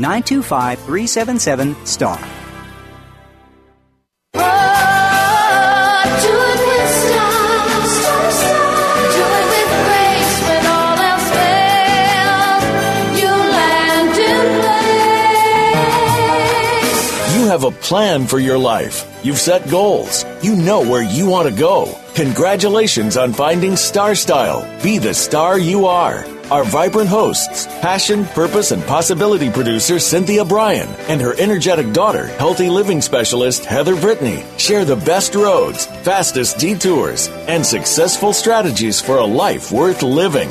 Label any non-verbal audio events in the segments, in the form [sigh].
925 377 STAR. You have a plan for your life. You've set goals. You know where you want to go. Congratulations on finding Star Style. Be the star you are. Our vibrant hosts, passion, purpose, and possibility producer Cynthia Brian and her energetic daughter, healthy living specialist Heather Brittany, share the best roads, fastest detours, and successful strategies for a life worth living.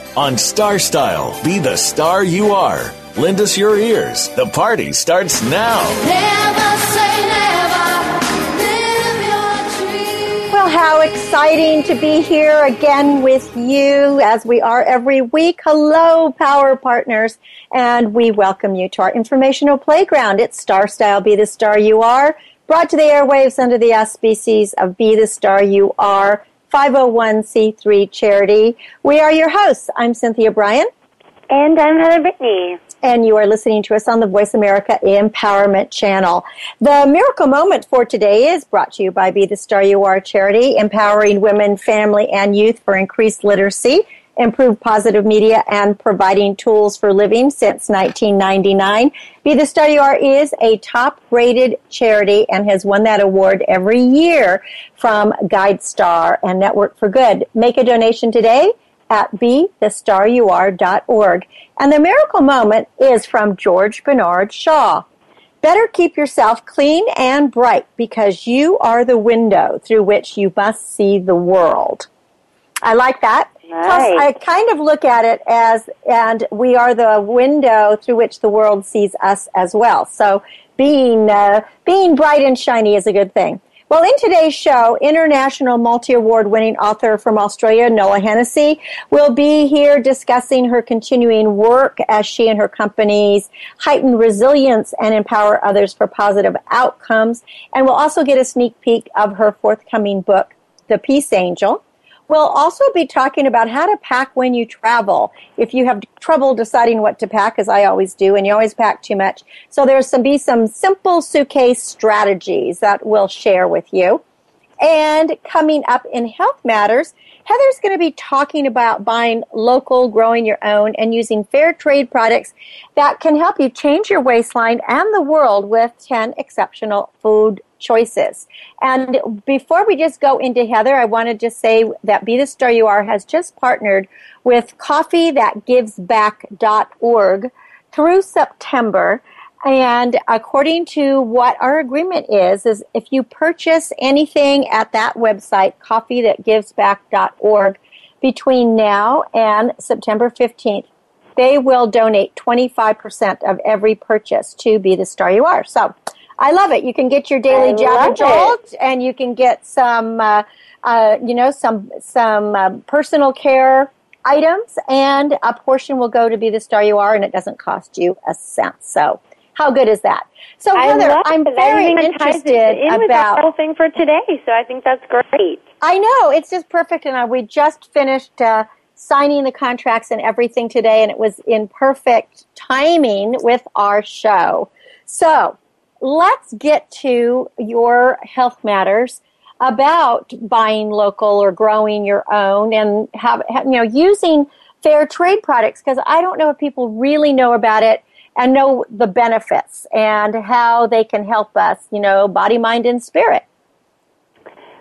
On Star Style, be the star you are. Lend us your ears. The party starts now. Never say never. Live your dream. Well, how exciting to be here again with you as we are every week. Hello, Power Partners, and we welcome you to our informational playground. It's Star Style Be the Star You Are, brought to the airwaves under the auspices of Be the Star You Are 501c3 charity. We are your hosts. I'm Cynthia Brian. And I'm Heather Brittany. and you are listening to us on the Voice America Empowerment Channel. The miracle moment for today is brought to you by Be the Star You Are charity, empowering women, family, and youth for increased literacy, improved positive media, and providing tools for living since 1999. Be the Star You Are is a top rated charity and has won that award every year from GuideStar and Network for Good. Make a donation today at bethestaryouare.org. And the miracle moment is from George Bernard Shaw. Better keep yourself clean and bright because you are the window through which you must see the world. I like that. Plus, Nice. I kind of look at it as, and we are the window through which the world sees us as well. So being, uh, being bright and shiny is a good thing. Well, in today's show, international multi-award winning author from Australia, Nola Hennessy, will be here discussing her continuing work as she and her companies heighten resilience and empower others for positive outcomes. And we'll also get a sneak peek of her forthcoming book, The Peace Angel. We'll also be talking about how to pack when you travel. If you have trouble deciding what to pack, as I always do, and you always pack too much. So there's some be some simple suitcase strategies that we'll share with you. And coming up in health matters, Heather's going to be talking about buying local, growing your own, and using fair trade products that can help you change your waistline and the world with 10 exceptional food choices. And before we just go into Heather, I want to just say that Be the Star You Are has just partnered with coffeethatgivesback.org through September. And according to what our agreement is, is if you purchase anything at that website, coffeethatgivesback.org, between now and September 15th, they will donate 25% of every purchase to Be the Star You Are. So I love it. You can get your daily Java jolt, and you can get some, uh, uh, you know, some some uh, personal care items, and a portion will go to Be the Star You Are, and it doesn't cost you a cent. So how good is that? So I Heather, I'm very Everything that ties interested in about. the whole thing for today, so I think that's great. I know it's just perfect, and uh, we just finished uh, signing the contracts and everything today, and it was in perfect timing with our show. So let's get to your health matters about buying local or growing your own, and have, have you know using fair trade products because I don't know if people really know about it and know the benefits and how they can help us, you know, body, mind, and spirit.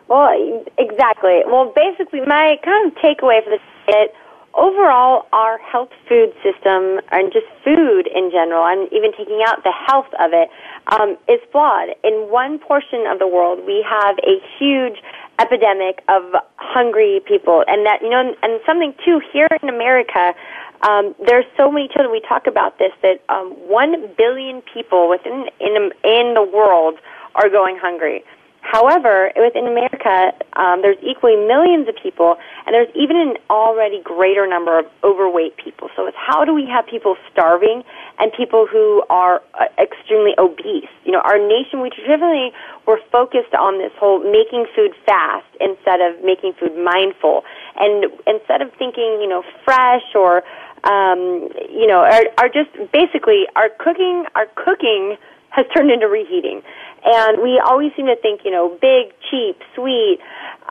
Well, exactly. Well, basically, my kind of takeaway for this is that overall, our health food system and just food in general, and even taking out the health of it, um, is flawed. In one portion of the world, we have a huge epidemic of hungry people, and that you know, and something too here in America. Um, there's so many children. We talk about this that um, one billion people within in in the world are going hungry. However, within America, um, there's equally millions of people, and there's even an already greater number of overweight people. So it's how do we have people starving and people who are uh, extremely obese? You know, our nation, we traditionally were focused on this whole making food fast instead of making food mindful. And instead of thinking, you know, fresh or, um, you know, are, are just basically our cooking, our cooking has turned into reheating. And we always seem to think, you know, big, cheap, sweet,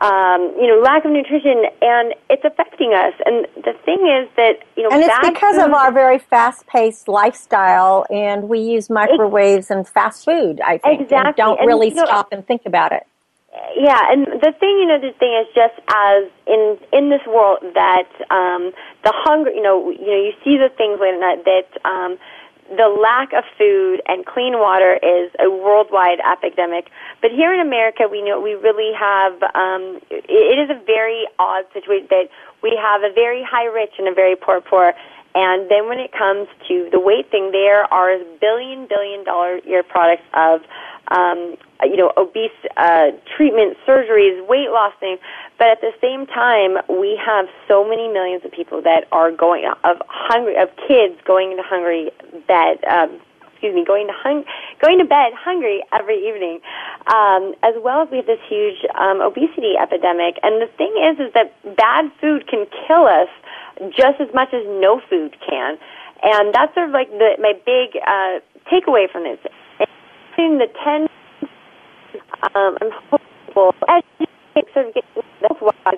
um, you know, lack of nutrition, and it's affecting us. And the thing is that, you know, and it's because food, of our very fast-paced lifestyle, and we use microwaves and fast food. I think, and Exactly. don't And, really you know, stop and think about it. Yeah, and the thing, you know, the thing is just as in in this world that um, the hunger, you know, you know, you see the things like that that um, the lack of food and clean water is a worldwide epidemic. But here in America, we know we really have. Um, it, it is a very odd situation that we have a very high rich and a very poor poor. And then when it comes to the weight thing, there are billion billion dollar year products of um, you know obese uh, treatment, surgeries, weight loss things. But at the same time, we have so many millions of people that are going of hungry of kids going into hungry bed. Um, excuse me, going to hung, going to bed hungry every evening, um, as well as we have this huge um, obesity epidemic. And the thing is, is that bad food can kill us just as much as no food can. And that's sort of like the, my big uh, takeaway from this. The ten, um, I'm hopeful as you sort of get that's wise.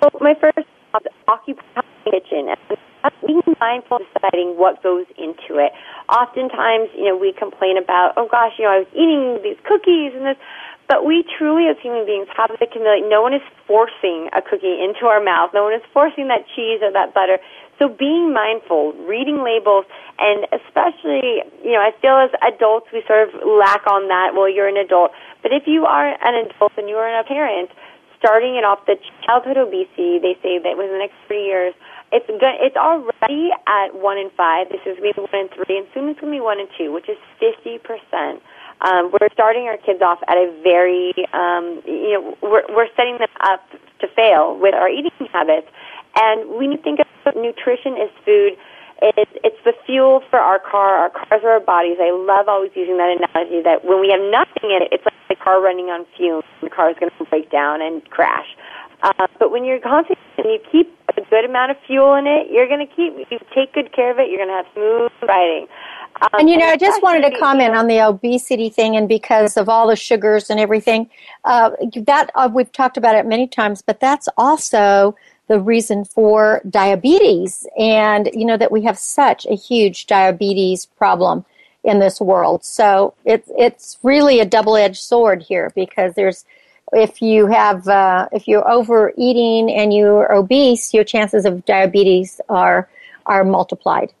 So my first job is occupy the kitchen and being mindful of deciding what goes into it. Oftentimes, you know, we complain about, oh gosh, you know, I was eating these cookies and this, but we truly, as human beings, have the community. No one is forcing a cookie into our mouth. No one is forcing that cheese or that butter. So being mindful, reading labels, and especially, you know, I feel as adults we sort of lack on that. Well, you're an adult, but if you are an adult and you are a parent, starting it off the childhood obesity, they say that within the next three years, it's good, it's already at one in five. This is going to be one in three, and soon it's going to be one in two, which is fifty percent. Um, we're starting our kids off at a very, um, you know, we're we're setting them up to fail with our eating habits, and we need to think of nutrition as food. It's, it's the fuel for our car. Our cars are our bodies. I love always using that analogy that when we have nothing in it, it's like a car running on fumes. The car is going to break down and crash. Uh, but when you're constantly, and you keep a good amount of fuel in it, you're going to keep, you take good care of it, you're going to have smooth riding. Um, And you know, I just wanted to comment on the obesity thing, and because of all the sugars and everything, uh, that uh, we've talked about it many times, but that's also the reason for diabetes, and you know that we have such a huge diabetes problem in this world. So it's it's really a double edged sword here because there's if you have uh, if you're overeating and you're obese, your chances of diabetes are are multiplied.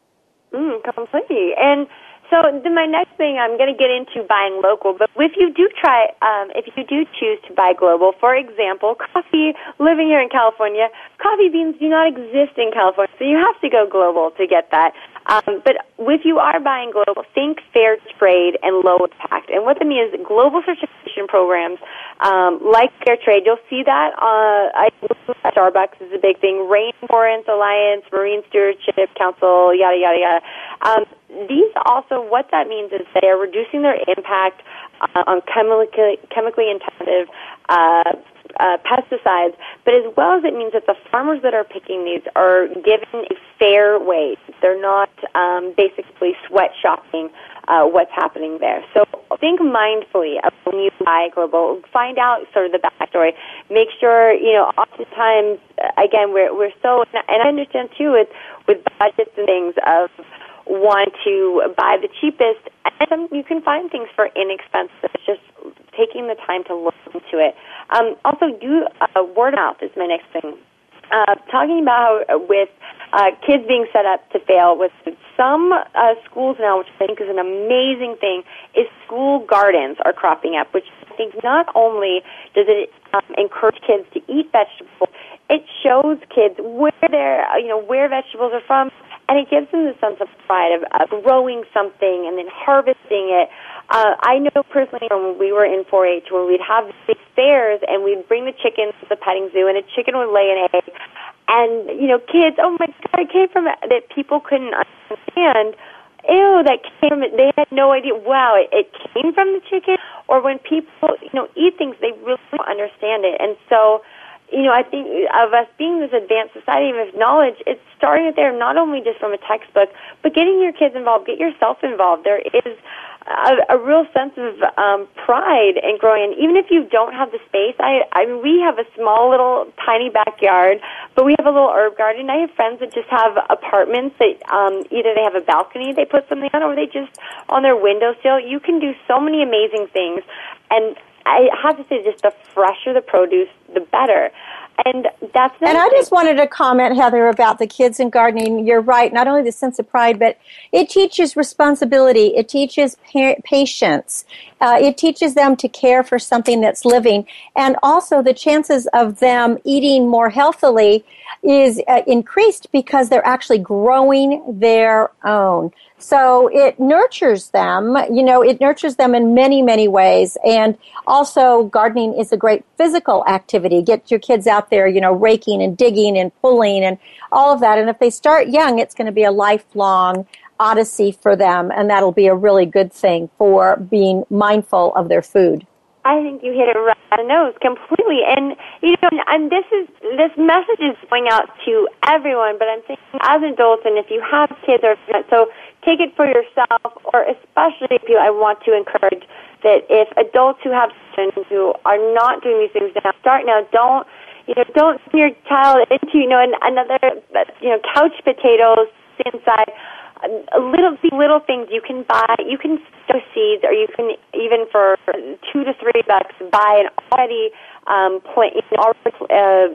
Mm, completely. And so then my next thing, I'm going to get into buying local. But if you do try, um, if you do choose to buy global, for example, [laughs] coffee. Living here in California, coffee beans do not exist in California, so you have to go global to get that. Um, but if you are buying global, think fair trade and low impact. And what that means is global certification programs um, like fair trade. You'll see that uh, I, Starbucks is a big thing. Rainforest Alliance, Marine Stewardship Council, yada yada yada. Um, these also, what that means is they are reducing their impact uh, on chemically, chemically intensive uh, uh, pesticides, but as well as it means that the farmers that are picking these are given a fair wage. They're not um, basically sweatshopping uh, what's happening there. So think mindfully when you buy global. Find out sort of the backstory. Make sure you know. Oftentimes, uh, again, we're we're so and I understand too with with budgets and things of want to buy the cheapest, and some, you can find things for inexpensive. It's just taking the time to look into it. Um, also, do uh, word of mouth is my next thing. Uh, talking about how with uh, kids being set up to fail with some uh, schools now, which I think is an amazing thing, is school gardens are cropping up, which I think not only does it um, encourage kids to eat vegetables, it shows kids where they're, you know, where vegetables are from, and it gives them the sense of pride of, of growing something and then harvesting it. Uh, I know personally from when we were in 4-H, when we'd have these fairs and we'd bring the chickens to the petting zoo, and a chicken would lay an egg, and you know, kids, oh my god, it came from that people couldn't understand. Ew, that came from it. They had no idea. Wow, it, it came from the chicken. Or when people, you know, eat things, they really don't understand it. And so, you know, I think of us being this advanced society of knowledge, it's starting there not only just from a textbook, but getting your kids involved, get yourself involved. There is a, a real sense of um, pride in growing. And even if you don't have the space, I, I mean, we have a small little tiny backyard, but we have a little herb garden. I have friends that just have apartments that um, either they have a balcony they put something on, or they just on their windowsill. You can do so many amazing things, and I have to say, just the fresher the produce, the better. And that's and I just wanted to comment, Heather, about the kids and gardening. You're right. Not only the sense of pride, but it teaches responsibility. It teaches pa- patience. Uh, it teaches them to care for something that's living, and also the chances of them eating more healthily is uh, increased because they're actually growing their own. So it nurtures them, you know, it nurtures them in many, many ways. And also gardening is a great physical activity. Get your kids out there, you know, raking and digging and pulling and all of that. And if they start young, it's going to be a lifelong odyssey for them. And that'll be a really good thing for being mindful of their food. I think you hit it right on the nose completely. And you know, and this is this message is going out to everyone. But I'm thinking as adults, and if you have kids or so, take it for yourself, or especially if you, I want to encourage that if adults who have children who are not doing these things now, start now. Don't you know? Don't send your child into you know another you know couch potatoes inside. Um, little little things you can buy. You can sow seeds, or you can even for two to three bucks buy an already um, plant, already uh,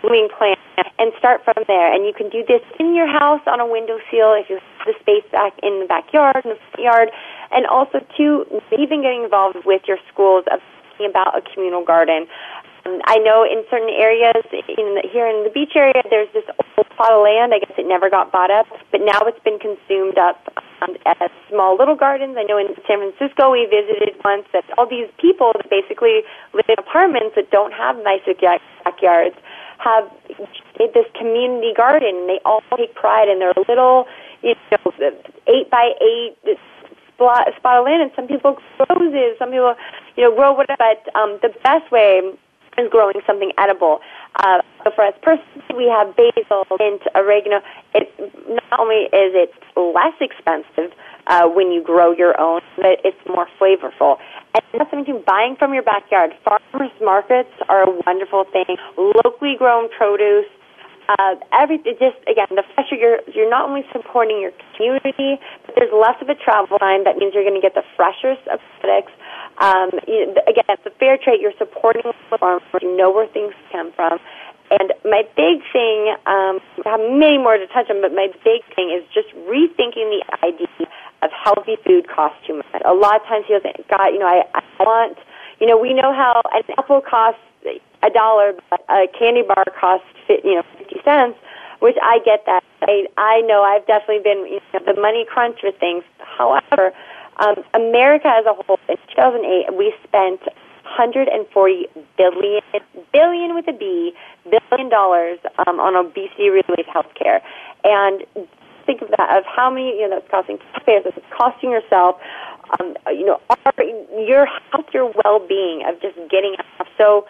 blooming plant, and start from there. And you can do this in your house on a windowsill if you have the space back in the backyard, in the front yard, and also to even getting involved with your schools of about a communal garden. Um, I know in certain areas in the, here in the beach area, there's this old plot of land. I guess it never got bought up, but now it's been consumed up um, as small little gardens. I know in San Francisco we visited once that all these people that basically live in apartments that don't have nice backyards have this community garden. And they all take pride in their little, you know, eight by eight spot, spot of land. And some people grow roses, some people, you know, grow whatever. But um, the best way is growing something edible. Uh, so for us personally, we have basil, mint, oregano. It not only is it less expensive uh, when you grow your own, but it's more flavorful. And that's something buying from your backyard. Farmers markets are a wonderful thing. Locally grown produce. Uh, every just again, the fresher you're you're not only supporting your community, but there's less of a travel time. That means you're going to get the freshest of products um, you, again, it's a fair trade. You're supporting the farmers. You know where things come from. And my big thing, um, I have many more to touch on, but my big thing is just rethinking the idea of healthy food costs too much. A lot of times people think, God, you know, I, I want, you know, we know how an apple costs a dollar, but a candy bar costs, you know, 50 cents, which I get that. I, I know I've definitely been, you know, the money crunch with things. However, um, America as a whole, in 2008, we spent 140 billion, billion with a B, billion dollars um, on obesity-related health care. And think of that, of how many, you know, that's costing taxpayers, it's costing yourself, um, you know, our, your health, your well-being of just getting enough. So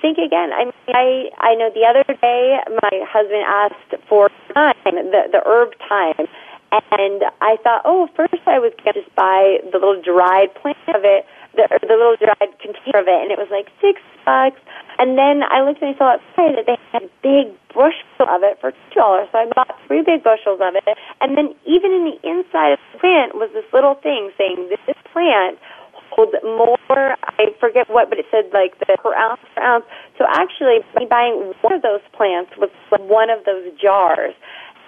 think again. I mean, I, I know the other day my husband asked for thyme, the, the herb thyme, and I thought, oh, first I was to just buy the little dried plant of it, the, the little dried container of it, and it was like six bucks. And then I looked and I saw that they had big bushel of it for two dollars. So I bought three big bushels of it, and then even in the inside of the plant was this little thing saying this is plant more. I forget what, but it said like the per ounce per ounce. So actually, buying one of those plants was one of those jars.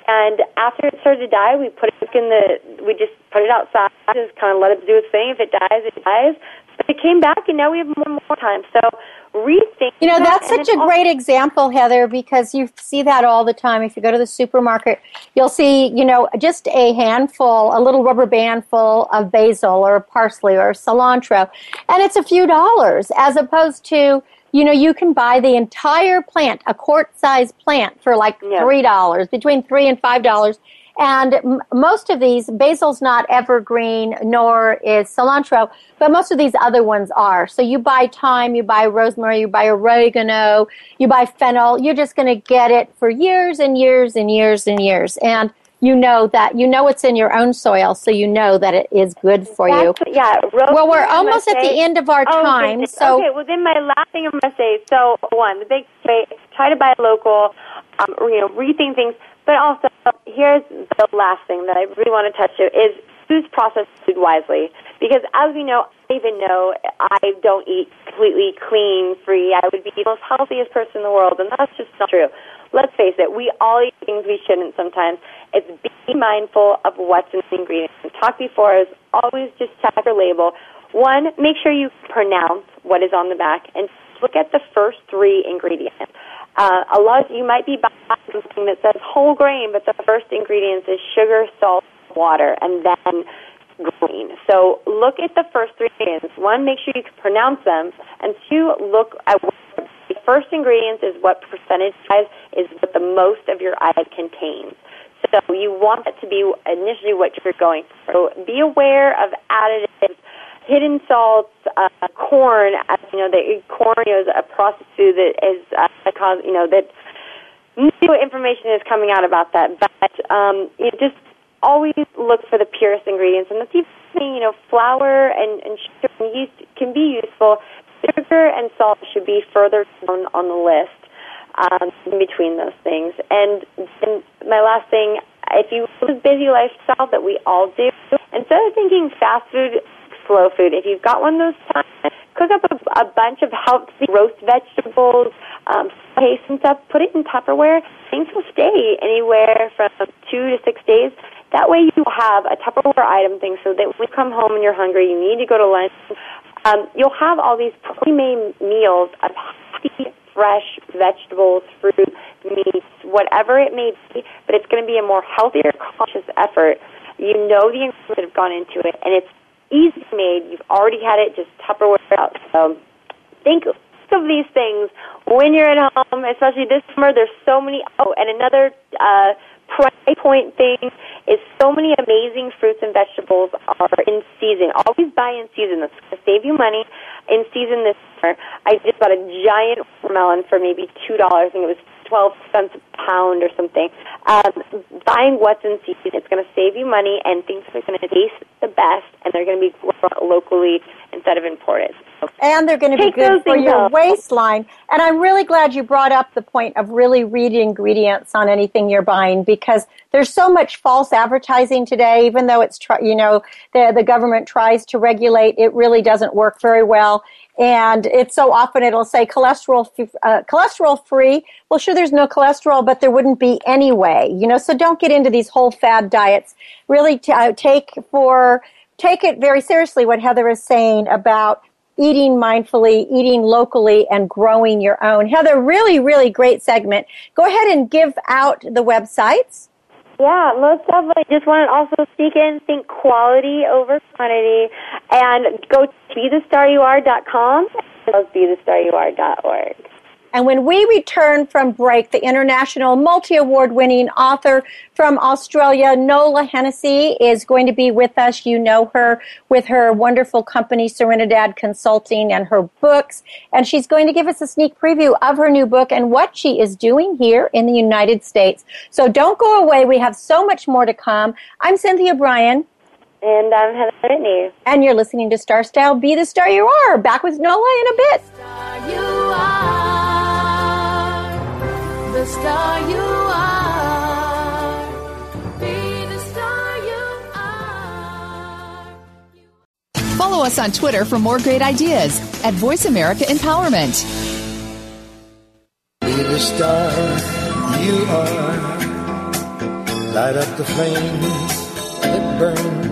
And after it started to die, we put it in the. We just put it outside, just kind of let it do its thing. If it dies, it dies. It came back, and now we have one more time. So rethink. You know, that's and such a great example, Heather, because you see that all the time. If you go to the supermarket, you'll see, you know, just a handful, a little rubber band full of basil or parsley or cilantro, and it's a few dollars as opposed to, you know, you can buy the entire plant, a quart sized plant for like $3, between 3 and $5. And m- most of these, basil's not evergreen, nor is cilantro, but most of these other ones are. So you buy thyme, you buy rosemary, you buy oregano, you buy fennel. You're just going to get it for years and years and years and years. And you know that, you know it's in your own soil, so you know that it is good for you. Yeah. Well, we're almost at the end of our Oh, time, goodness. so okay. Well, then my last thing I'm going to say. So one, the big way, try to buy local. Um, you know, rethink things. But also, here's the last thing that I really want to touch to is use processed food wisely. Because as we know, I even know I don't eat completely clean, free. I would be the most healthiest person in the world, and that's just not true. Let's face it, we all eat things we shouldn't sometimes. It's be mindful of what's in the ingredients. We talked before is always just check your label. One, make sure you pronounce what is on the back, and look at the first three ingredients. Uh, a lot of, you might be buying something that says whole grain, but the first ingredients is sugar, salt, water, and then grain. So look at the first three ingredients. One, make sure you can pronounce them, and two, look at what the first ingredients is what percentage wise is what the most of your item contains. So you want that to be initially what you're going for. So be aware of additives, hidden salts, uh, corn. As you know, the corn is a processed food that is uh, cause. You know that new information is coming out about that. But um, you know, just always look for the purest ingredients, and that's even you know flour and, and sugar and yeast can be useful. Sugar and salt should be further down on the list um, in between those things. And then my last thing, if you live a busy lifestyle that we all do, instead of thinking fast food, slow food, if you've got one of those times, cook up a, a bunch of healthy roast vegetables, um, paste and stuff, put it in Tupperware. Things will stay anywhere from two to six days. That way you have a Tupperware item thing so that when you come home and you're hungry, you need to go to lunch, um, you'll have all these pre-made meals of healthy, fresh vegetables, fruit, meats, whatever it may be, but it's going to be a more healthier, conscious effort. You know the ingredients that have gone into it, and it's easy made. You've already had it just Tupperware out. So think of these things when you're at home, especially this summer. There's so many. Oh, and another uh, price point thing is so many amazing fruits and vegetables are in season. Always buy in season. That's going to save you money. In season this summer, I just bought a giant watermelon for maybe two dollars. I think it was twelve cents a pound or something. Um, buying what's in season, it's going to save you money, and things are going to taste the best, and they're going to be grown locally instead of imported. So and they're going to be good for your out. waistline. And I'm really glad you brought up the point of really read ingredients on anything you're buying because there's so much false advertising today. Even though it's you know the the government tries to regulate, it really doesn't work very well. And it's so often it'll say cholesterol uh, cholesterol free. Well, sure, there's no cholesterol, but there wouldn't be anyway. You know, so don't get into these whole fad diets. Really, t- uh, take for take it very seriously what Heather is saying about eating mindfully, eating locally, and growing your own. Heather, really, really great segment. Go ahead and give out the websites. Yeah, most definitely. Just want to also sneak in, think quality over quantity, and go to bethestaryouare.com as well as bethestaryouare.org. And when we return from break, the international multi award winning author from Australia, Nola Hennessy, is going to be with us. You know her with her wonderful company, Serenidad Consulting, and her books. And she's going to give us a sneak preview of her new book and what she is doing here in the United States. So don't go away. We have so much more to come. I'm Cynthia Brian, And I'm Heather Brittany. and you're listening to Star Style Be the Star You Are. Back with Nola in a bit. Follow us on Twitter for more great ideas at Voice America Empowerment. Be the star you are. Light up the flame that burns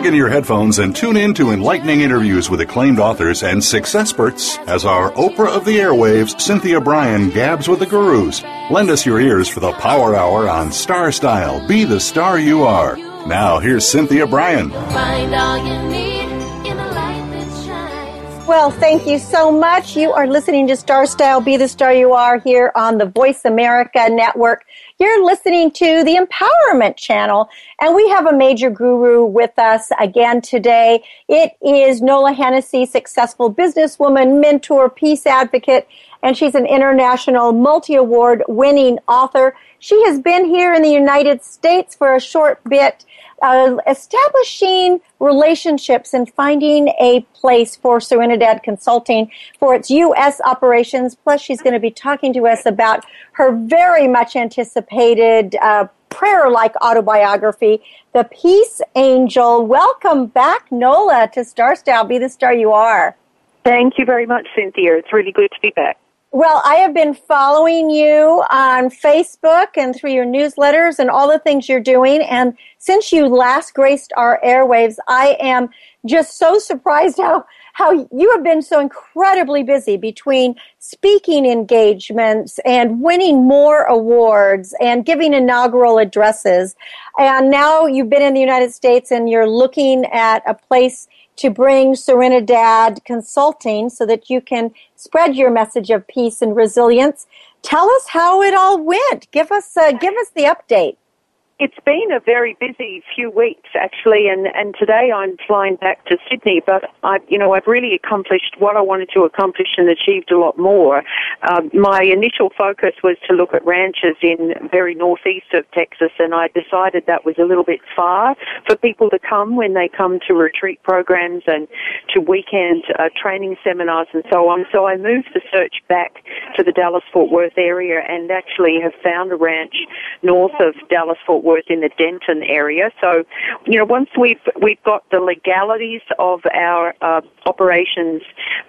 Plug in your headphones and tune in to enlightening interviews with acclaimed authors and success experts as our Oprah of the airwaves, Cynthia Brian, gabs with the gurus. Lend us your ears for the Power Hour on Star Style. Be the star you are. Now, here's Cynthia Brian. Find all you need in a light that shines. Well, thank you so much. You are listening to Star Style Be the Star You Are here on the Voice America Network. You're listening to the Empowerment Channel, and we have a major guru with us again today. It is Nola Hennessy, successful businesswoman, mentor, peace advocate, and she's an international multi award winning author. She has been here in the United States for a short bit, uh, establishing relationships and finding a place for Serenidad Consulting for its U.S. operations. Plus, she's going to be talking to us about her very much anticipated uh, prayer like autobiography, The Peace Angel. Welcome back, Nola, to Star Style. Be the star you are. Thank you very much, Cynthia. It's really good to be back. Well, I have been following you on Facebook and through your newsletters and all the things you're doing. And since you last graced our airwaves, I am just so surprised how, how you have been so incredibly busy between speaking engagements and winning more awards and giving inaugural addresses. And now you've been in the United States and you're looking at a place to bring Serenidad Consulting so that you can spread your message of peace and resilience. Tell us how it all went. Give us uh, give us the update. It's been a very busy few weeks actually, and, and today I'm flying back to Sydney. But I, you know, I've really accomplished what I wanted to accomplish and achieved a lot more. Um, my initial focus was to look at ranches in very northeast of Texas, and I decided that was a little bit far for people to come when they come to retreat programs and to weekend uh, training seminars and so on. So I moved the search back to the Dallas Fort Worth area and actually have found a ranch north of Dallas Fort Worth in the Denton area. So, you know, once we've we've got the legalities of our uh, operations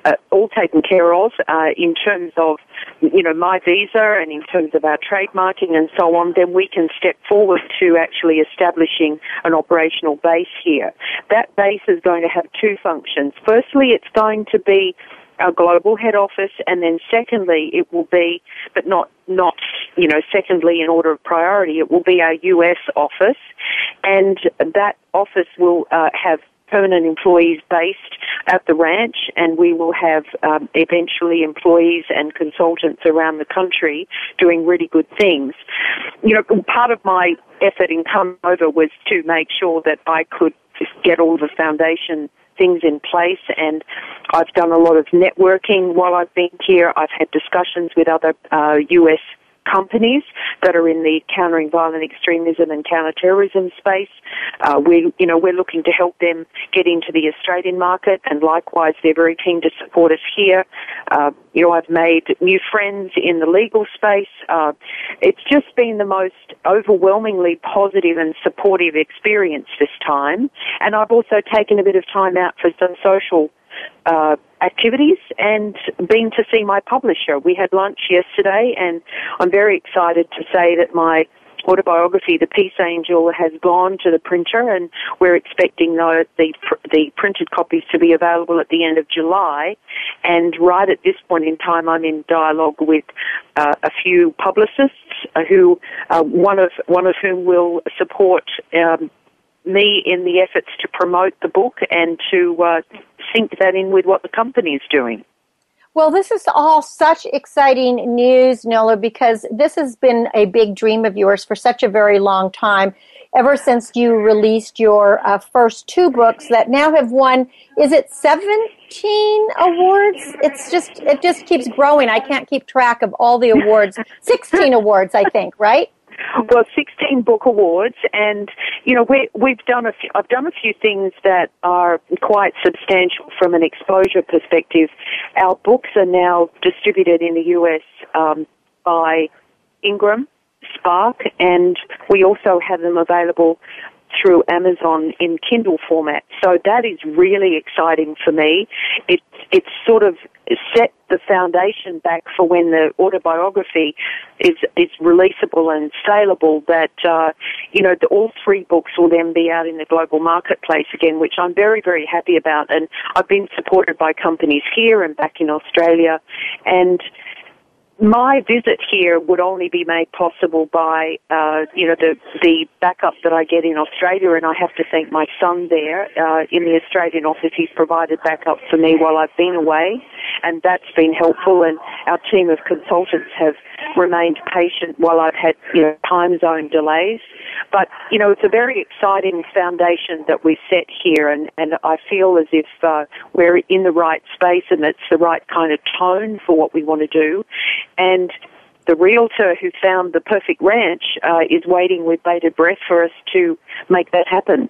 uh, all taken care of uh, in terms of you know my visa and in terms of our trademarking and so on, then we can step forward to actually establishing an operational base here. That base is going to have two functions. Firstly, it's going to be our global head office, and then secondly, it will be, but not not you know, secondly in order of priority, it will be our US office, and that office will uh, have permanent employees based at the ranch, and we will have um, eventually employees and consultants around the country doing really good things. You know, part of my effort in coming over was to make sure that I could get all the foundation things in place and I've done a lot of networking while I've been here. I've had discussions with other uh, US companies that are in the countering violent extremism and counterterrorism space. Uh, we, you know, we're looking to help them get into the Australian market, and likewise, they're very keen to support us here. Uh, you know, I've made new friends in the legal space. Uh, it's just been the most overwhelmingly positive and supportive experience this time, and I've also taken a bit of time out for some social uh, activities and been to see my publisher. We had lunch yesterday, and I'm very excited to say that my autobiography, The Peace Angel, has gone to the printer, and we're expecting the the, the printed copies to be available at the end of July. And right at this point in time, I'm in dialogue with uh, a few publicists uh, who, uh, one of one of whom will support. Um, me in the efforts to promote the book and to uh, sync that in with what the company is doing. Well, this is all such exciting news, Nola, because this has been a big dream of yours for such a very long time. Ever since you released your uh, first two books that now have won, is it 17 awards? It's just, it just keeps growing. I can't keep track of all the awards. [laughs] 16 awards, I think, right? Well, 16 book awards, and you know we we've done a few, I've done a few things that are quite substantial from an exposure perspective. Our books are now distributed in the US um, by Ingram, Spark, and we also have them available through Amazon in Kindle format. So that is really exciting for me. It it's sort of set the foundation back for when the autobiography is is releasable and saleable. That uh, you know all three books will then be out in the global marketplace again, which I'm very very happy about. And I've been supported by companies here and back in Australia, and my visit here would only be made possible by, uh, you know, the the backup that I get in Australia, and I have to thank my son there uh, in the Australian office. He's provided backup for me while I've been away, and that's been helpful. And our team of consultants have remained patient while I've had, you know, time zone delays. But you know, it's a very exciting foundation that we set here, and and I feel as if uh, we're in the right space, and it's the right kind of tone for what we want to do and the realtor who found the perfect ranch uh, is waiting with bated breath for us to make that happen.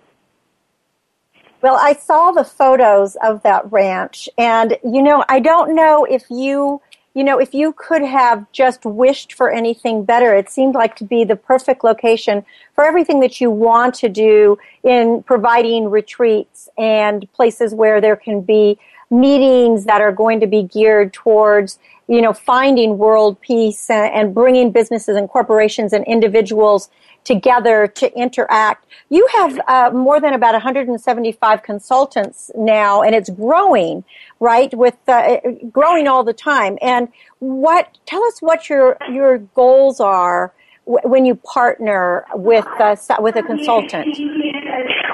Well, I saw the photos of that ranch, and you know, I don't know if you, you know, if you could have just wished for anything better. It seemed like to be the perfect location for everything that you want to do in providing retreats and places where there can be meetings that are going to be geared towards you know, finding world peace and, bringing businesses and corporations and individuals together to interact. You have uh, more than about 175 consultants now, and it's growing, right? With uh, growing all the time. And what? Tell us what your your goals are when you partner with uh, with a consultant.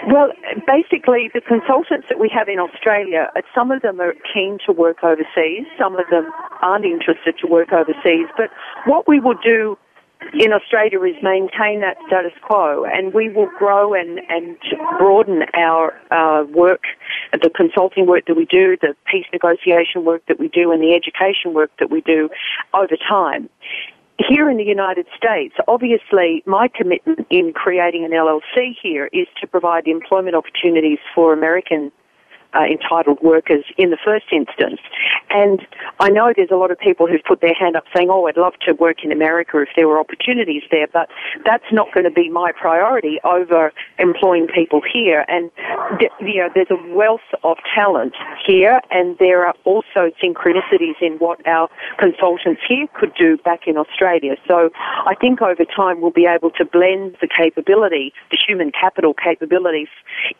Well, basically, the consultants that we have in Australia, uh, some of them are keen to work overseas, some of them aren't interested to work overseas. But what we will do in Australia is maintain that status quo, and we will grow and, and broaden our uh, work, the consulting work that we do, the peace negotiation work that we do, and the education work that we do over time here in the United States, obviously my commitment in creating an LLC here is to provide employment opportunities for American uh, entitled workers in the first instance. And I know there's a lot of people who've put their hand up saying, oh, I'd love to work in America if there were opportunities there, but that's not going to be my priority over employing people here. And, you know, there's a wealth of talent here, and there are also synchronicities in what our consultants here could do back in Australia. So I think over time we'll be able to blend the capability, the human capital capabilities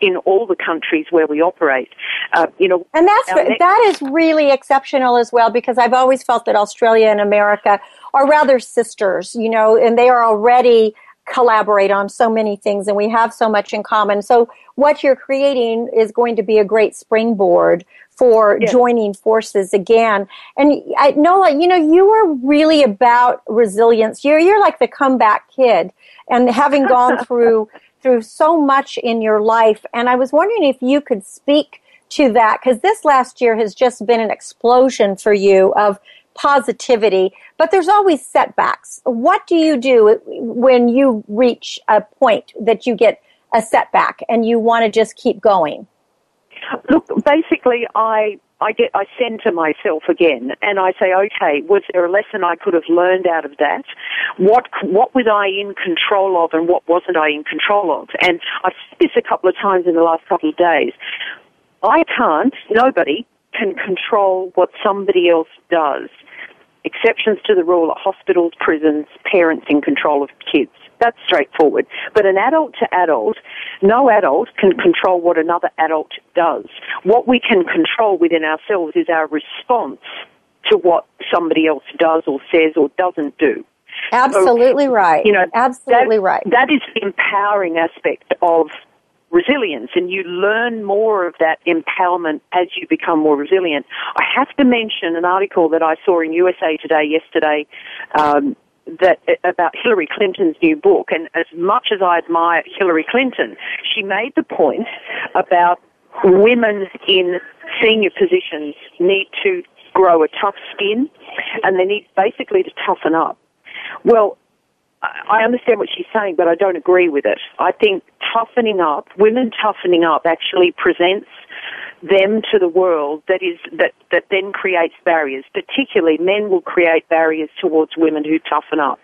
in all the countries where we operate. Uh, you know, and that's that is really exceptional as well because I've always felt that Australia and America are rather sisters, you know, and they are already collaborate on so many things and we have so much in common. So what you're creating is going to be a great springboard for yes. joining forces again. And I know, you know, you are really about resilience. You're, you're like the comeback kid and having gone [laughs] through, through so much in your life. And I was wondering if you could speak to that because this last year has just been an explosion for you of positivity, but there's always setbacks. What do you do when you reach a point that you get a setback and you want to just keep going? Look, basically, I I get I to myself again, and I say, okay, was there a lesson I could have learned out of that? What what was I in control of, and what wasn't I in control of? And I've said this a couple of times in the last couple of days. I can't. Nobody can control what somebody else does. Exceptions to the rule are hospitals, prisons, parents in control of kids. That's straightforward. But an adult to adult, no adult can control what another adult does. What we can control within ourselves is our response to what somebody else does or says or doesn't do. Absolutely so, right. You know, absolutely that, right. That is the empowering aspect of resilience and you learn more of that empowerment as you become more resilient. I have to mention an article that I saw in USA Today yesterday um, that about Hillary Clinton's new book. And as much as I admire Hillary Clinton, she made the point about women in senior positions need to grow a tough skin and they need basically to toughen up. Well, I understand what she's saying, but I don't agree with it. I think toughening up, women toughening up actually presents them to the world that is that that then creates barriers. Particularly, men will create barriers towards women who toughen up.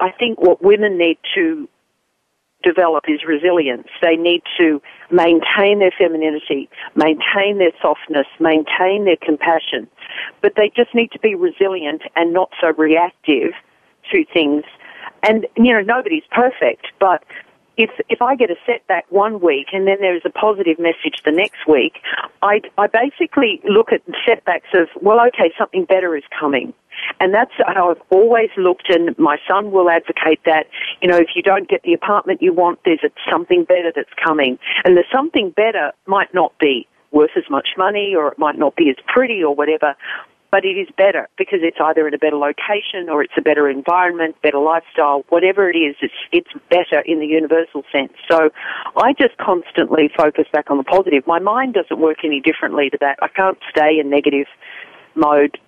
I think what women need to develop is resilience. They need to maintain their femininity, maintain their softness, maintain their compassion, but they just need to be resilient and not so reactive to things. And you know, nobody's perfect, but if if I get a setback one week and then there is a positive message the next week, I I basically look at the setbacks as well, okay, something better is coming. And that's how I've always looked, and my son will advocate that. You know, if you don't get the apartment you want, there's something better that's coming. And the something better might not be worth as much money, or it might not be as pretty, or whatever but it is better because it's either in a better location or it's a better environment, better lifestyle, whatever it is, it's, it's better in the universal sense. So I just constantly focus back on the positive. My mind doesn't work any differently to that. I can't stay in negative mode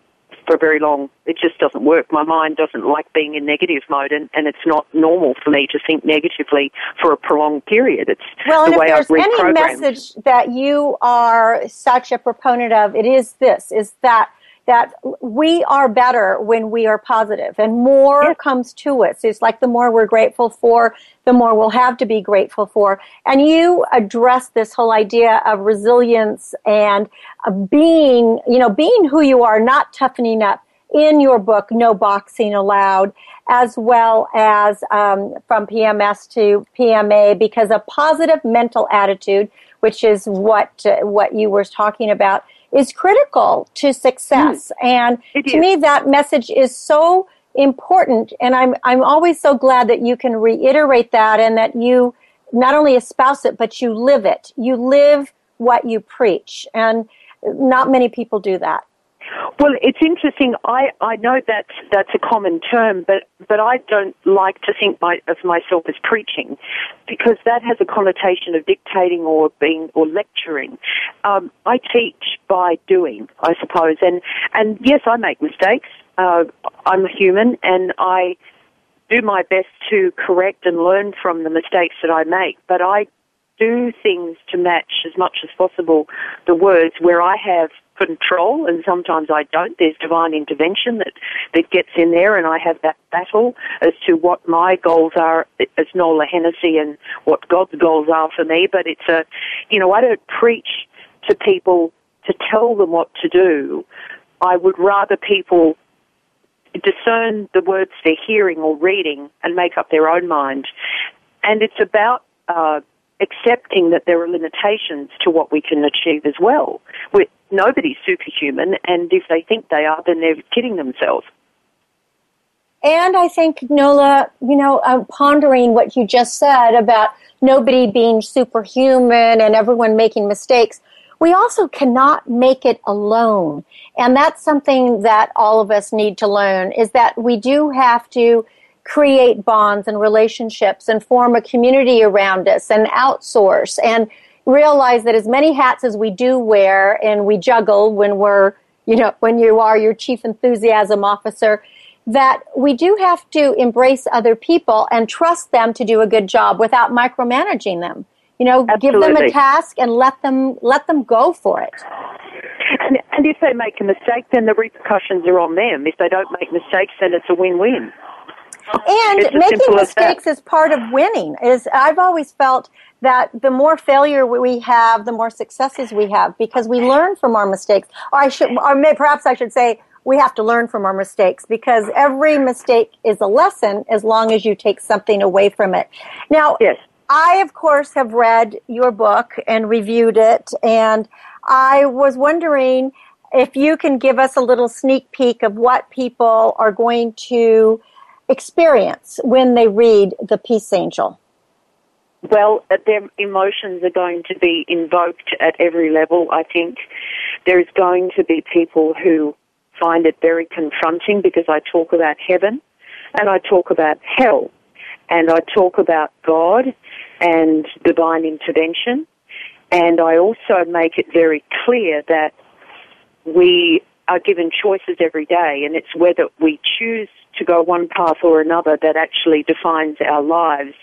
for very long. It just doesn't work. My mind doesn't like being in negative mode, and, and it's not normal for me to think negatively for a prolonged period. It's well, the and way if there's I've any message that you are such a proponent of, it is this: is that that we are better when we are positive and more yes. comes to us. It's like the more we're grateful for, the more we'll have to be grateful for. And you address this whole idea of resilience and being, you know, being who you are, not toughening up in your book, No Boxing Allowed, as well as um, from PMS to PMA, because a positive mental attitude, which is what uh, what you were talking about, is critical to success. Mm. And it to is. me, that message is so important. And I'm, I'm always so glad that you can reiterate that and that you not only espouse it, but you live it. You live what you preach. And not many people do that. Well, it's interesting. I, I know that that's a common term, but, but I don't like to think my, of myself as preaching because that has a connotation of dictating or being or lecturing. Um, I teach by doing, I suppose, and and yes, I make mistakes. Uh, I'm a human, and I do my best to correct and learn from the mistakes that I make. But I do things to match as much as possible the words where I have control and sometimes I don't. There's divine intervention that, that gets in there and I have that battle as to what my goals are as Nola Hennessy and what God's goals are for me. But it's a, you know, I don't preach to people to tell them what to do. I would rather people discern the words they're hearing or reading and make up their own mind. And it's about uh, accepting that there are limitations to what we can achieve as well. We're, nobody's superhuman, and if they think they are, then they're kidding themselves. And I think, Nola, you know, I'm pondering what you just said about nobody being superhuman and everyone making mistakes. We also cannot make it alone. And that's something that all of us need to learn is that we do have to create bonds and relationships and form a community around us and outsource and realize that as many hats as we do wear and we juggle when we're, you know, when you are your chief enthusiasm officer, that we do have to embrace other people and trust them to do a good job without micromanaging them. You know, give them a task and let them let them go for it. And, and if they make a mistake, then the repercussions are on them. If they don't make mistakes, then it's a win-win. And It's making as mistakes is part of winning. Is I've always felt that the more failure we have, the more successes we have because we learn from our mistakes. Or I should, or may, perhaps I should say, we have to learn from our mistakes because every mistake is a lesson as long as you take something away from it. Now, yes. I of course have read your book and reviewed it, and I was wondering if you can give us a little sneak peek of what people are going to experience when they read The Peace Angel. Well, uh, their emotions are going to be invoked at every level, I think. There's going to be people who find it very confronting because I talk about heaven and I talk about hell and I talk about God and divine intervention and I also make it very clear that we are given choices every day and it's whether we choose to go one path or another that actually defines our lives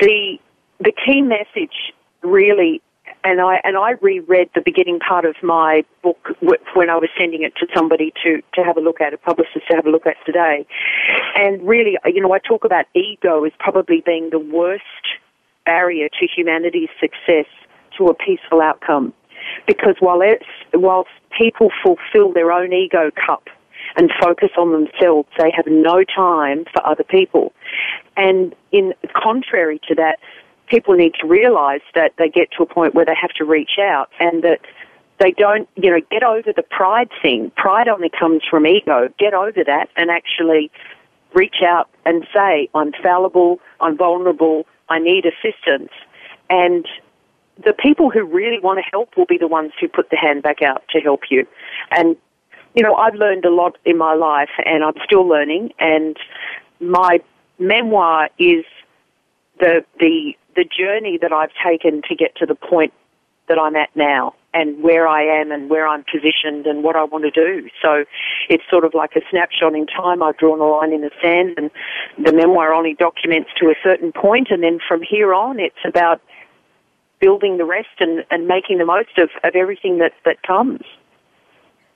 the the key message really and I and I reread the beginning part of my book when I was sending it to somebody to to have a look at, a publicist to have a look at today. And really, you know, I talk about ego as probably being the worst barrier to humanity's success to a peaceful outcome, because while it's whilst people fulfill their own ego cup and focus on themselves, they have no time for other people. And in contrary to that, people need to realize that they get to a point where they have to reach out and that they don't, you know, get over the pride thing. Pride only comes from ego. Get over that and actually reach out and say, I'm fallible, I'm vulnerable, I need assistance. And the people who really want to help will be the ones who put the hand back out to help you. And, you know, I've learned a lot in my life and I'm still learning and my memoir is the, the, the journey that I've taken to get to the point that I'm at now and where I am and where I'm positioned and what I want to do. So it's sort of like a snapshot in time. I've drawn a line in the sand and the memoir only documents to a certain point and then from here on it's about building the rest and, and making the most of, of everything that, that comes.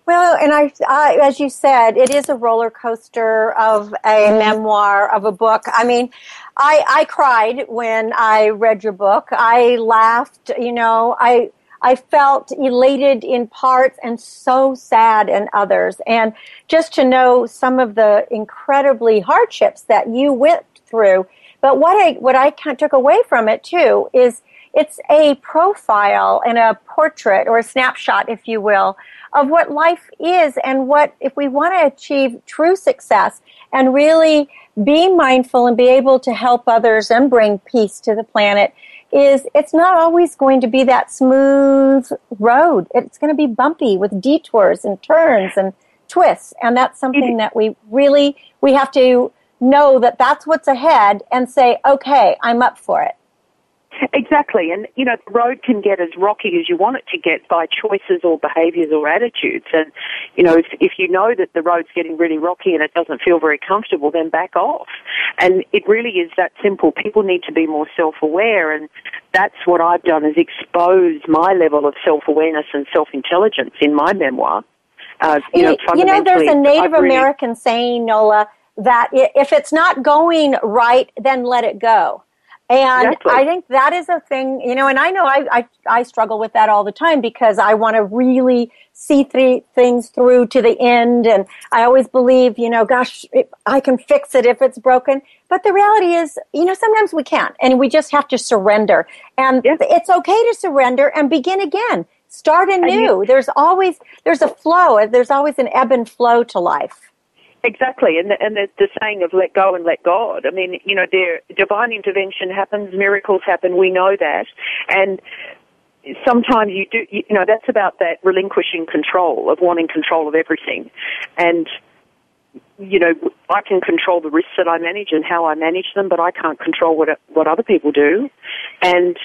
Well, and I, I, as you said, it is a roller coaster of a memoir, of a book. I mean, I, I cried when I read your book. I laughed, you know, I, I felt elated in parts and so sad in others. And just to know some of the incredibly hardships that you went through. But what I, what I took away from it too is it's a profile and a portrait or a snapshot, if you will, of what life is and what, if we want to achieve true success and really be mindful and be able to help others and bring peace to the planet, is it's not always going to be that smooth road. It's going to be bumpy with detours and turns and twists. And that's something that we really, we have to know that that's what's ahead and say, okay, I'm up for it. Exactly, and you know the road can get as rocky as you want it to get by choices or behaviours or attitudes. And you know if if you know that the road's getting really rocky and it doesn't feel very comfortable, then back off. And it really is that simple. People need to be more self-aware, and that's what I've done is expose my level of self-awareness and self-intelligence in my memoir. Uh, you, know, you know, there's a Native really- American saying, Nola, that if it's not going right, then let it go. And Exactly. I think that is a thing, you know, and I know I, I, I struggle with that all the time because I want to really see th- things through to the end. And I always believe, you know, gosh, it, I can fix it if it's broken. But the reality is, you know, sometimes we can't and we just have to surrender. And it's okay to surrender and begin again. Start anew. there's always, there's a flow. There's always an ebb and flow to life. Exactly, and the, and the, the saying of "let go and let God." I mean, you know, there divine intervention happens, miracles happen. We know that, and sometimes you do. You know, that's about that relinquishing control of wanting control of everything, and you know, I can control the risks that I manage and how I manage them, but I can't control what what other people do, and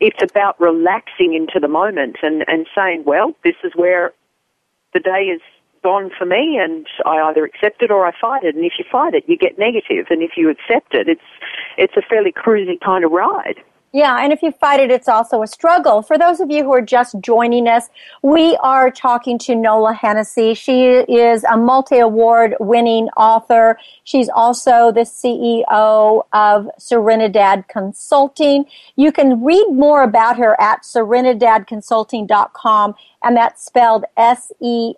it's about relaxing into the moment and, and saying, well, this is where the day is gone for me and I either accept it or I fight it. And if you fight it, you get negative. And if you accept it, it's, it's a fairly cruisy kind of ride. Yeah, and if you fight it, it's also a struggle. For those of you who are just joining us, we are talking to Nola Hennessy. She is a multi-award winning author. She's also the CEO of Serenidad Consulting. You can read more about her at serenidadconsulting.com, and that's spelled S-E-R-E-N-I-D-A-D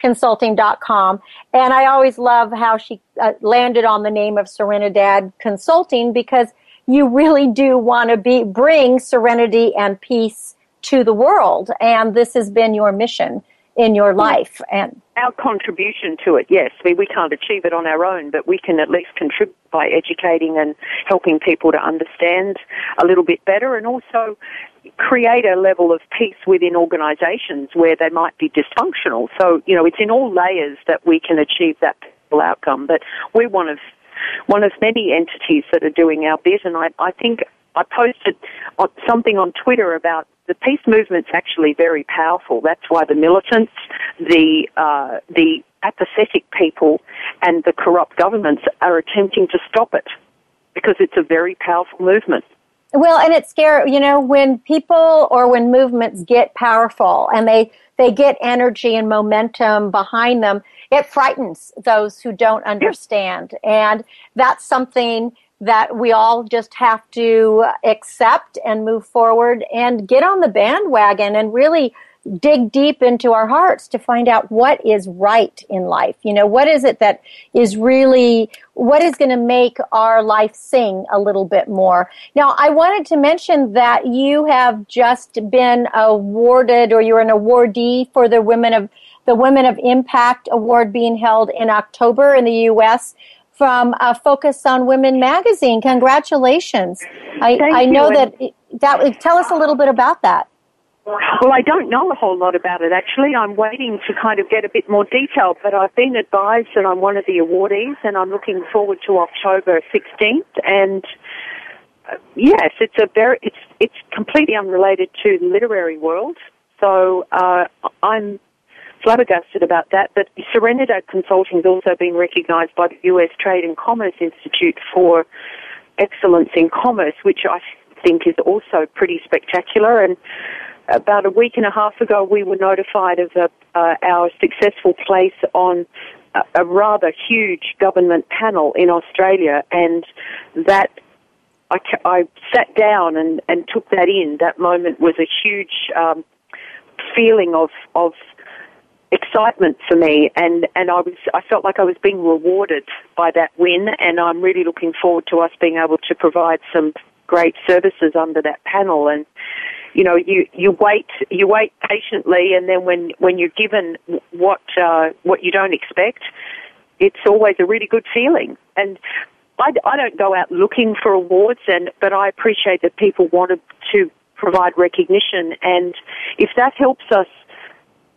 consulting.com. And I always love how she uh, landed on the name of Serenidad Consulting because you really do want to be bring serenity and peace to the world and this has been your mission in your life and our contribution to it yes I mean, we can't achieve it on our own but we can at least contribute by educating and helping people to understand a little bit better and also create a level of peace within organisations where they might be dysfunctional. So, you know, it's in all layers that we can achieve that outcome. But we're one of one of many entities that are doing our bit, and I, I think I posted something on Twitter about the peace movement's actually very powerful. That's why the militants, the uh, the apathetic people, and the corrupt governments are attempting to stop it because it's a very powerful movement. Well, and it's scary, you know, when people or when movements get powerful and they, they get energy and momentum behind them, it frightens those who don't understand. And that's something that we all just have to accept and move forward and get on the bandwagon and really dig deep into our hearts to find out what is right in life. You know, what is it that is really, what is going to make our life sing a little bit more? Now, I wanted to mention that you have just been awarded or you're an awardee for the Women of, the Women of Impact Award being held in October in the U.S. from a Focus on Women magazine. Congratulations. I, I know that, that, tell us a little bit about that. Well, I don't know a whole lot about it actually. I'm waiting to kind of get a bit more detail, but I've been advised that I'm one of the awardees and I'm looking forward to October 16th and uh, yes, it's a very it's it's completely unrelated to the literary world. So uh, I'm flabbergasted about that. But Serenidad Consulting has also been recognised by the U.S. Trade and Commerce Institute for excellence in commerce, which I think is also pretty spectacular. And about a week and a half ago, we were notified of a, uh, our successful place on a, a, rather huge government panel in Australia, and that I, I sat down and, and took that in. That moment was a huge um, feeling of of excitement for me, and and I was I felt like I was being rewarded by that win, and I'm really looking forward to us being able to provide some great services under that panel. And you know you you wait you wait patiently and then when when you're given what uh, what you don't expect it's always a really good feeling. And I, I don't go out looking for awards and but I appreciate that people wanted to provide recognition. And if that helps us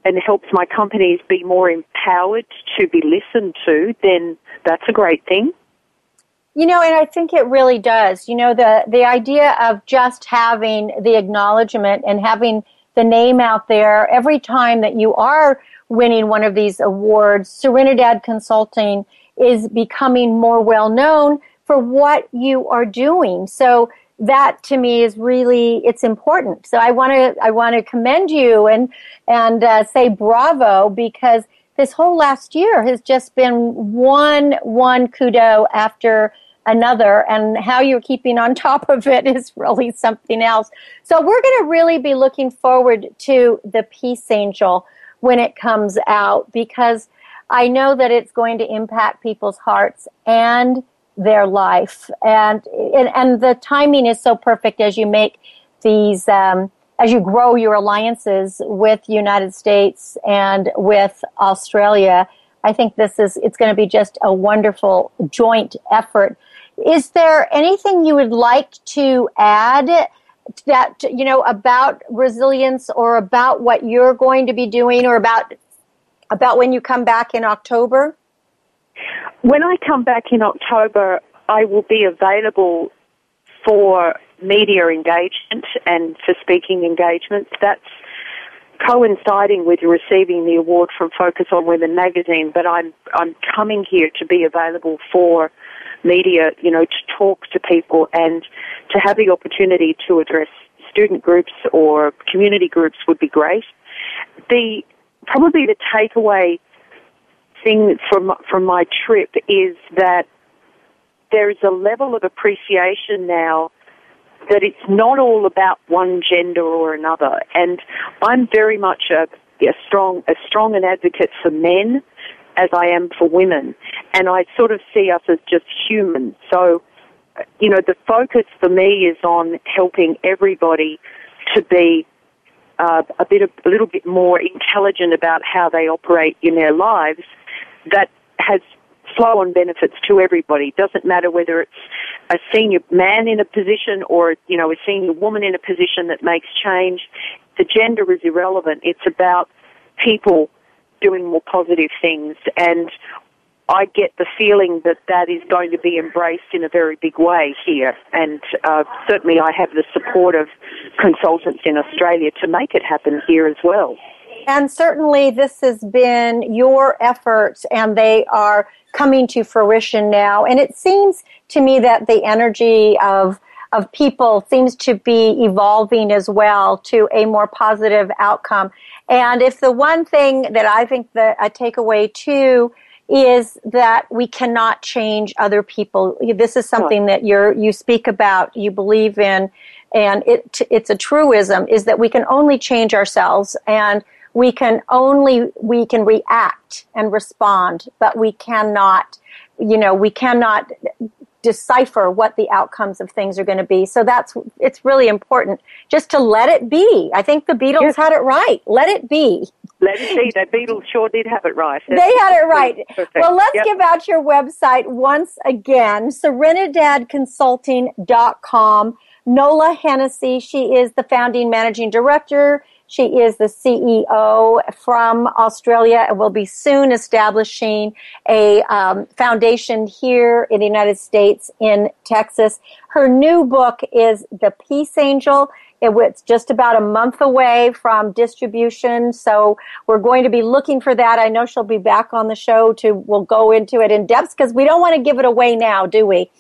and helps my companies be more empowered to be listened to then that's a great thing you know, and I think it really does. You know, the, the idea of just having the acknowledgement and having the name out there every time that you are winning one of these awards, Serenidad Consulting is becoming more well known for what you are doing. So that to me is really it's important. So I want to I want to commend you and and uh, say bravo because this whole last year has just been one one kudo after another and how you're keeping on [laughs] top of it is really something else. So we're going to really be looking forward to the Peace Angel when it comes out because I know that it's going to impact people's hearts and their life. And, and, and the timing is so perfect as you make these, um, as you grow your alliances with United States and with Australia. I think this is, it's going to be just a wonderful joint effort is there anything you would like to add that, you know, about resilience or about what you're going to be doing or about, about when you come back in October? When I come back in October, I will be available for media engagement and for speaking engagements. That's coinciding with receiving the award from Focus on Women magazine, but I'm I'm coming here to be available for media, you know, to talk to people and to have the opportunity to address student groups or community groups would be great. The probably the takeaway thing from from my trip is that there is a level of appreciation now that it's not all about one gender or another. And I'm very much a, a strong, a strong an advocate for men as I am for women. And I sort of see us as just human. So, you know, the focus for me is on helping everybody to be uh, a bit, a little bit more intelligent about how they operate in their lives. That has flow on benefits to everybody. Doesn't matter whether it's a senior man in a position or, you know, a senior woman in a position that makes change. The gender is irrelevant. It's about people doing more positive things and I get the feeling that that is going to be embraced in a very big way here, and uh, certainly I have the support of consultants in Australia to make it happen here as well. And certainly, this has been your efforts, and they are coming to fruition now. And it seems to me that the energy of of people seems to be evolving as well to a more positive outcome. And if the one thing that I think that I take away too is that we cannot change other people. This is something that you're you speak about, you believe in, and it it's a truism is that we can only change ourselves and we can only we can react and respond but we cannot you know we cannot decipher what the outcomes of things are going to be. So that's it's really important just to let it be. I think the beatles yes. had it right. Let it be. Let it be. The beatles sure did have it right. They had it right. Perfect. well let's yep. give out your website once again serenidadconsulting.com nola hennessy she is the founding managing director she is the CEO from Australia and will be soon establishing a um, foundation here in the United States in Texas. Her new book is The Peace Angel. It's just about a month away from distribution, so we're going to be looking for that. I know she'll be back on the show to, we'll go into it in depth because we don't want to give it away now, do we?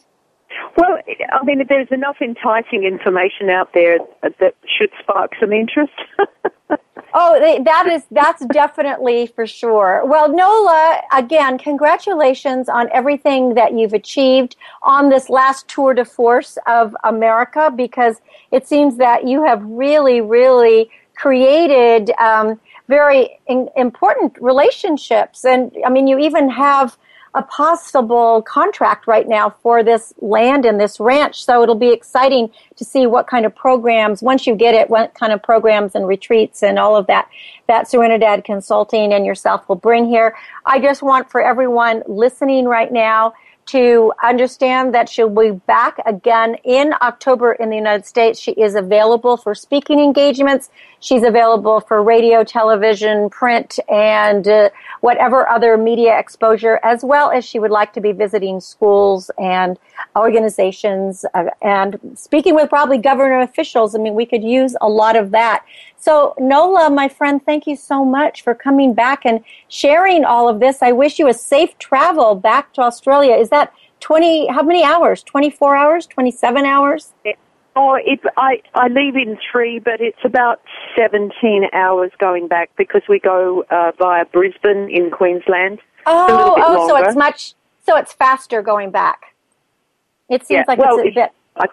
Well, I mean, there's enough enticing information out there that should spark some interest. [laughs] oh, that is that's definitely for sure. Well, Nola, again, congratulations on everything that you've achieved on this last tour de force of America, because it seems that you have really, really created um, very in, important relationships, and I mean, you even have a possible contract right now for this land and this ranch. So it'll be exciting to see what kind of programs, once you get it, what kind of programs and retreats and all of that, that Serenidad Consulting and yourself will bring here. I just want for everyone listening right now to understand that she'll be back again in October in the United States. She is available for speaking engagements. She's available for radio, television, print, and uh, whatever other media exposure, as well as she would like to be visiting schools and organizations uh, and speaking with probably government officials. I mean, we could use a lot of that. So, Nola, my friend, thank you so much for coming back and sharing all of this. I wish you a safe travel back to Australia. Is that 20, how many hours? 24 hours? 27 hours? Oh, it, I, I leave in three, but it's about 17 hours going back because we go uh, via Brisbane in Queensland. Oh, oh, so it's much, so it's faster going back. It seems yeah. like well, it's a bit. I,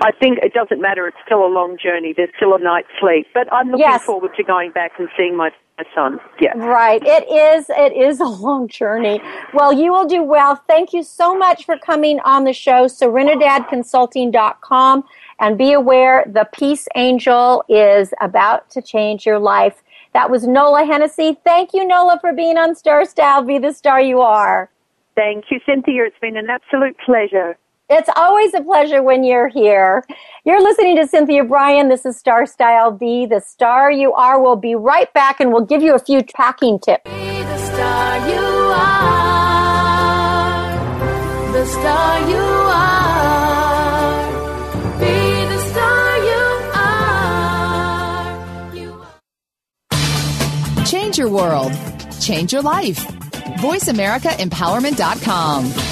I think it doesn't matter. It's still a long journey. There's still a night's sleep, but I'm looking yes. forward to going back and seeing my, my son. Yeah, right. It is. It is a long journey. Well, you will do well. Thank you so much for coming on the show. SerenidadConsulting.com, and be aware the Peace Angel is about to change your life. That was Nola Hennessy. Thank you, Nola, for being on Star Style. Be the star you are. Thank you, Cynthia. It's been an absolute pleasure. It's always a pleasure when you're here. You're listening to Cynthia Brian. This is Star Style Be the Star You Are. We'll be right back and we'll give you a few packing tips. Be the star you are. The star you are. Be the star you are. You are. Change your world. Change your life. VoiceAmericaEmpowerment.com.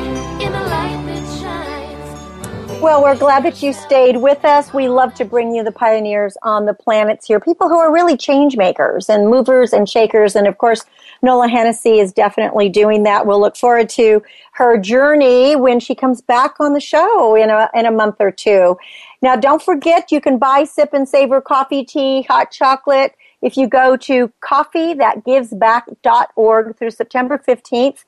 Well, we're glad that you stayed with us. We love to bring you the pioneers on the planets here, people who are really change makers and movers and shakers. And of course, Nola Hennessy is definitely doing that. We'll look forward to her journey when she comes back on the show in a, in a month or two. Now, don't forget, you can buy Sip and Savor coffee, tea, hot chocolate. If you go to coffeethatgivesback.org through September 15th,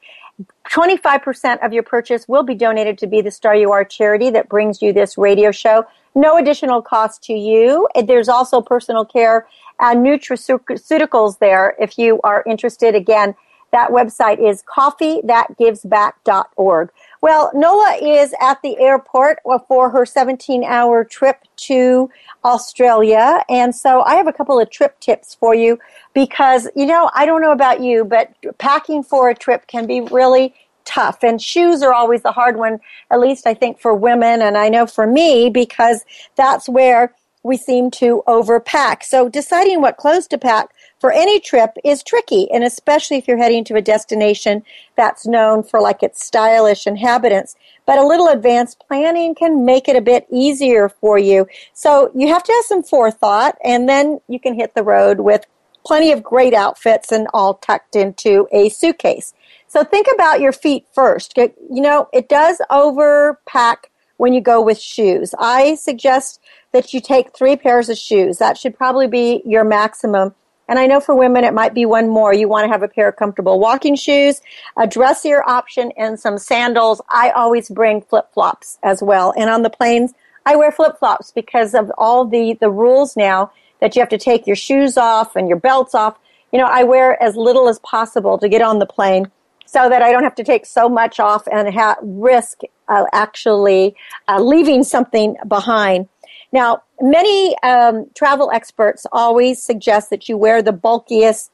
25% of your purchase will be donated to Be the Star You Are charity that brings you this radio show. No additional cost to you. There's also personal care and nutraceuticals there if you are interested. Again, that website is coffeethatgivesback.org. Well, Nola is at the airport for her 17 hour trip to Australia. And so I have a couple of trip tips for you because, you know, I don't know about you, but packing for a trip can be really tough. And shoes are always the hard one, at least I think for women. And I know for me, because that's where we seem to overpack. So deciding what clothes to pack for any trip is tricky, and especially if you're heading to a destination that's known for like its stylish inhabitants. But a little advanced planning can make it a bit easier for you. So you have to have some forethought, and then you can hit the road with plenty of great outfits and all tucked into a suitcase. So think about your feet first. You know, it does overpack when you go with shoes. I suggest that you take three pairs of shoes. That should probably be your maximum. And I know for women it might be one more. You want to have a pair of comfortable walking shoes, a dressier option, and some sandals. I always bring flip flops as well. And on the planes, I wear flip flops because of all the, the rules now that you have to take your shoes off and your belts off. You know, I wear as little as possible to get on the plane so that I don't have to take so much off and ha- risk uh, actually uh, leaving something behind. Now, many um, travel experts always suggest that you wear the bulkiest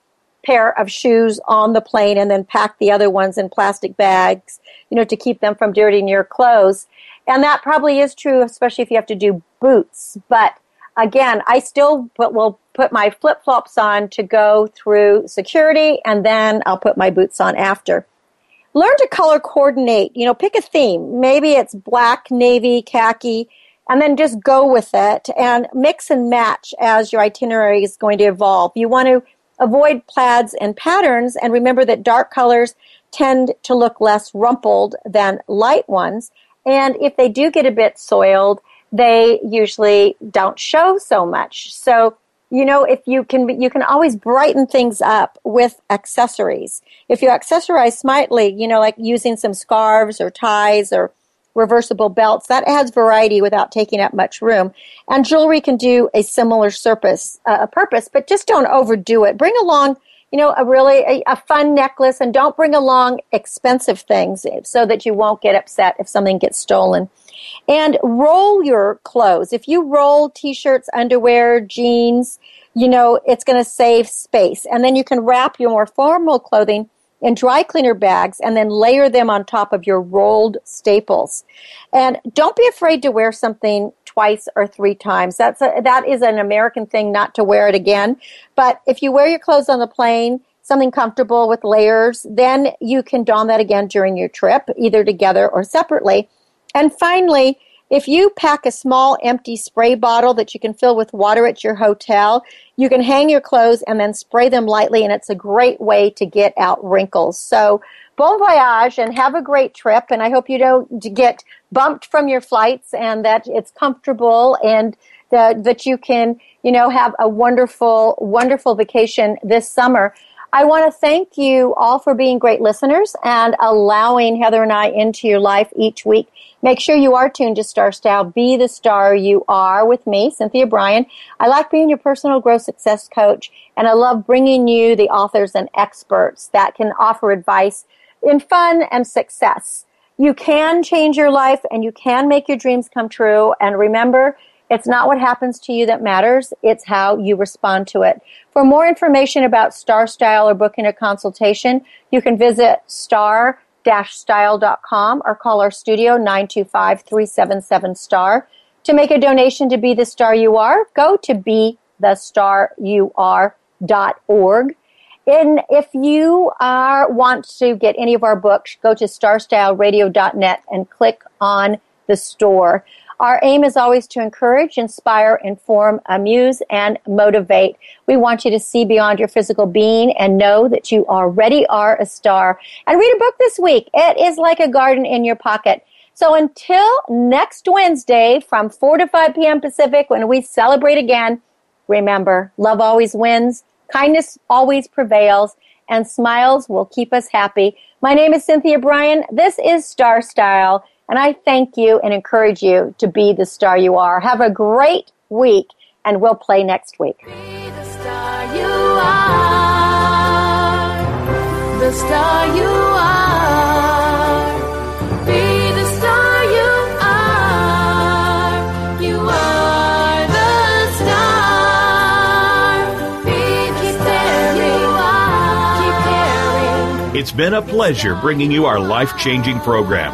pair of shoes on the plane and then pack the other ones in plastic bags, you know, to keep them from dirtying your clothes. And that probably is true, especially if you have to do boots. But again, I still put, will put my flip flops on to go through security, and then I'll put my boots on after. Learn to color coordinate. You know, pick a theme. Maybe it's black, navy, khaki and then just go with it and mix and match as your itinerary is going to evolve. You want to avoid plaids and patterns and remember that dark colors tend to look less rumpled than light ones. And if they do get a bit soiled, they usually don't show so much. So, you know, if you can, you can always brighten things up with accessories. If you accessorize smartly, you know, like using some scarves or ties or reversible belts. That adds variety without taking up much room. And jewelry can do a similar surface, uh, purpose, but just don't overdo it. Bring along, you know, a really a, a fun necklace, and don't bring along expensive things so that you won't get upset if something gets stolen. And roll your clothes. If you roll t-shirts, underwear, jeans, you know, it's going to save space. And then you can wrap your more formal clothing in dry cleaner bags and then layer them on top of your rolled staples. And don't be afraid to wear something twice or three times. That's a, that is an American thing not to wear it again. But if you wear your clothes on the plane, something comfortable with layers, then you can don that again during your trip, either together or separately. And finally, If you pack a small empty spray bottle that you can fill with water at your hotel, you can hang your clothes and then spray them lightly, and it's a great way to get out wrinkles. So, bon voyage and have a great trip. And I hope you don't get bumped from your flights and that it's comfortable and that, that you can, you know, have a wonderful, wonderful vacation this summer. I want to thank you all for being great listeners and allowing Heather and I into your life each week. Make sure you are tuned to Star Style. Be the star you are with me, Cynthia Brian. I like being your personal growth success coach, and I love bringing you the authors and experts that can offer advice in fun and success. You can change your life and you can make your dreams come true. And remember, it's not what happens to you that matters, it's how you respond to it. For more information about Star Style or booking a consultation, you can visit star-style.com or call our studio 925-377-STAR. To make a donation to Be the Star You Are, go to bethestaryouare.org. And if you are, want to get any of our books, go to starstyleradio.net and click on the store. Our aim is always to encourage, inspire, inform, amuse, and motivate. We want you to see beyond your physical being and know that you already are a star. And read a book this week. It is like a garden in your pocket. So until next Wednesday from 4 to 5 p.m. Pacific when we celebrate again, remember, love always wins, kindness always prevails, and smiles will keep us happy. My name is Cynthia Brian. This is Star Style. And I thank you and encourage you to be the star you are. Have a great week, and we'll play next week. The star you are. The star you are. Be the star you are. You are the star. Be the star you are. Keep caring. It's been a pleasure bringing you our life changing program,